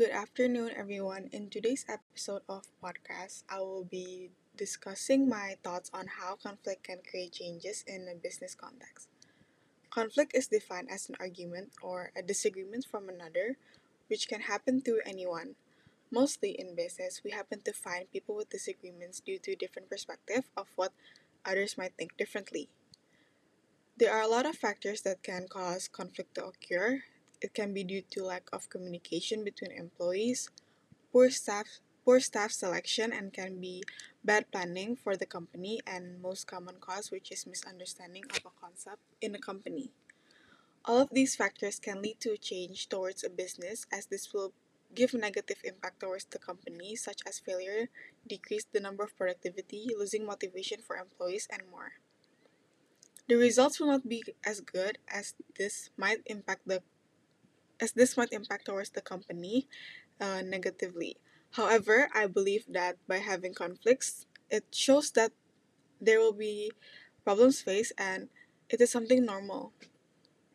Good afternoon, everyone. In today's episode of podcast, I will be discussing my thoughts on how conflict can create changes in a business context. Conflict is defined as an argument or a disagreement from another, which can happen to anyone. Mostly in business, we happen to find people with disagreements due to different perspective of what others might think differently. There are a lot of factors that can cause conflict to occur. It can be due to lack of communication between employees, poor staff poor staff selection and can be bad planning for the company and most common cause which is misunderstanding of a concept in a company. All of these factors can lead to a change towards a business as this will give negative impact towards the company such as failure, decrease the number of productivity, losing motivation for employees and more. The results will not be as good as this might impact the as this might impact towards the company uh, negatively. However, I believe that by having conflicts, it shows that there will be problems faced and it is something normal.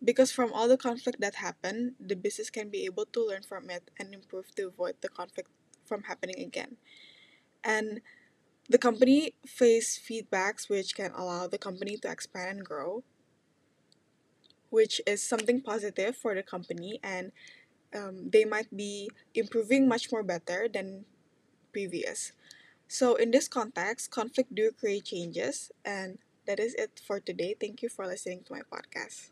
Because from all the conflict that happened, the business can be able to learn from it and improve to avoid the conflict from happening again. And the company face feedbacks which can allow the company to expand and grow, which is something positive for the company and um, they might be improving much more better than previous. So in this context, conflict do create changes and that is it for today. Thank you for listening to my podcast.